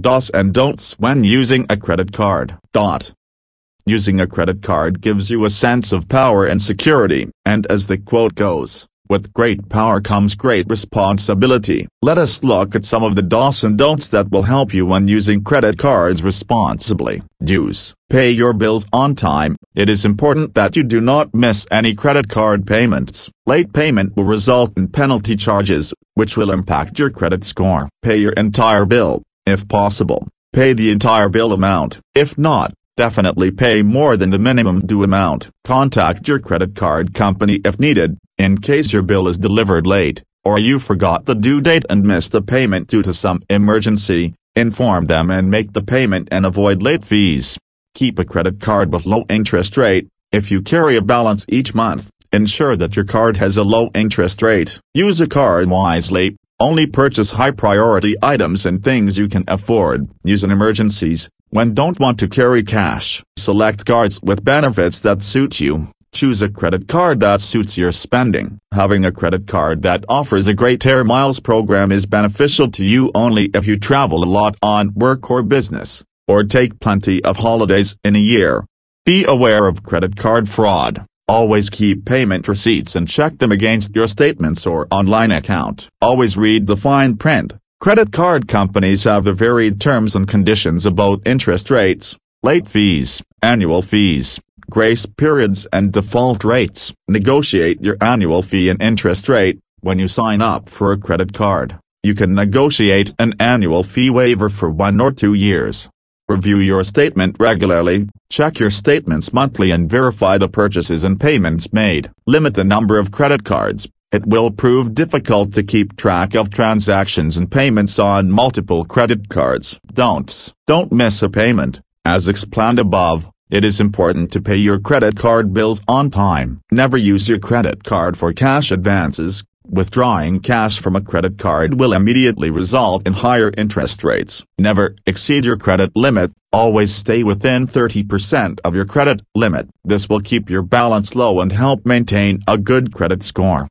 Do's and don'ts when using a credit card. Dot. Using a credit card gives you a sense of power and security, and as the quote goes, with great power comes great responsibility. Let us look at some of the do's and don'ts that will help you when using credit cards responsibly. Do's. Pay your bills on time. It is important that you do not miss any credit card payments. Late payment will result in penalty charges, which will impact your credit score. Pay your entire bill, if possible. Pay the entire bill amount. If not, definitely pay more than the minimum due amount. Contact your credit card company if needed, in case your bill is delivered late, or you forgot the due date and missed a payment due to some emergency, inform them and make the payment and avoid late fees. Keep a credit card with low interest rate, if you carry a balance each month, ensure that your card has a low interest rate. Use a card wisely, only purchase high priority items and things you can afford. Use in emergencies, when don't want to carry cash, select cards with benefits that suit you. Choose a credit card that suits your spending. Having a credit card that offers a great air miles program is beneficial to you only if you travel a lot on work or business, or take plenty of holidays in a year. Be aware of credit card fraud. Always keep payment receipts and check them against your statements or online account. Always read the fine print. Credit card companies have the varied terms and conditions about interest rates, late fees, annual fees, grace periods and default rates. Negotiate your annual fee and interest rate when you sign up for a credit card. You can negotiate an annual fee waiver for one or two years. Review your statement regularly, check your statements monthly and verify the purchases and payments made. Limit the number of credit cards, it will prove difficult to keep track of transactions and payments on multiple credit cards. Don'ts. Don't miss a payment. As explained above, it is important to pay your credit card bills on time. Never use your credit card for cash advances. Withdrawing cash from a credit card will immediately result in higher interest rates. Never exceed your credit limit. Always stay within 30% of your credit limit. This will keep your balance low and help maintain a good credit score.